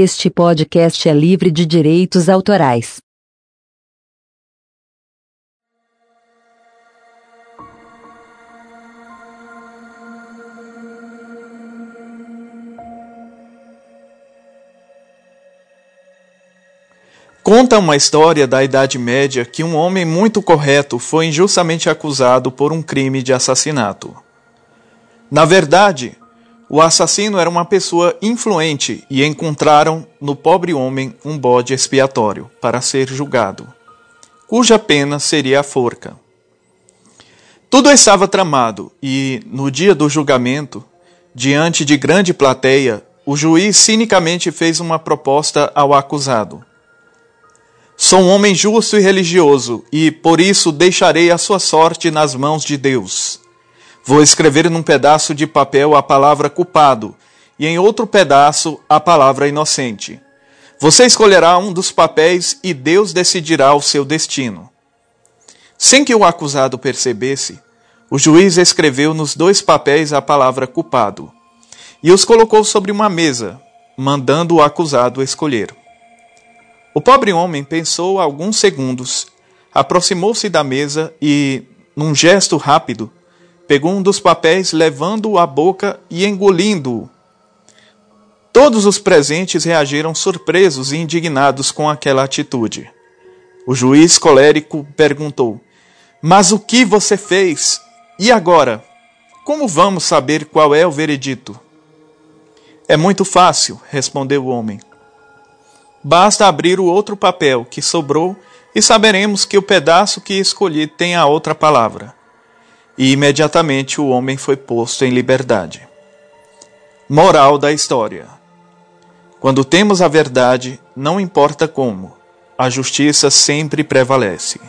Este podcast é livre de direitos autorais. Conta uma história da Idade Média que um homem muito correto foi injustamente acusado por um crime de assassinato. Na verdade, o assassino era uma pessoa influente e encontraram no pobre homem um bode expiatório para ser julgado, cuja pena seria a forca. Tudo estava tramado e, no dia do julgamento, diante de grande plateia, o juiz cinicamente fez uma proposta ao acusado. Sou um homem justo e religioso, e por isso deixarei a sua sorte nas mãos de Deus. Vou escrever num pedaço de papel a palavra culpado e em outro pedaço a palavra inocente. Você escolherá um dos papéis e Deus decidirá o seu destino. Sem que o acusado percebesse, o juiz escreveu nos dois papéis a palavra culpado e os colocou sobre uma mesa, mandando o acusado escolher. O pobre homem pensou alguns segundos, aproximou-se da mesa e, num gesto rápido, pegou um dos papéis, levando-o à boca e engolindo-o. Todos os presentes reagiram surpresos e indignados com aquela atitude. O juiz colérico perguntou: Mas o que você fez? E agora? Como vamos saber qual é o veredito? É muito fácil, respondeu o homem. Basta abrir o outro papel que sobrou e saberemos que o pedaço que escolhi tem a outra palavra e imediatamente o homem foi posto em liberdade. Moral da história: Quando temos a verdade, não importa como, a justiça sempre prevalece.